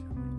下回。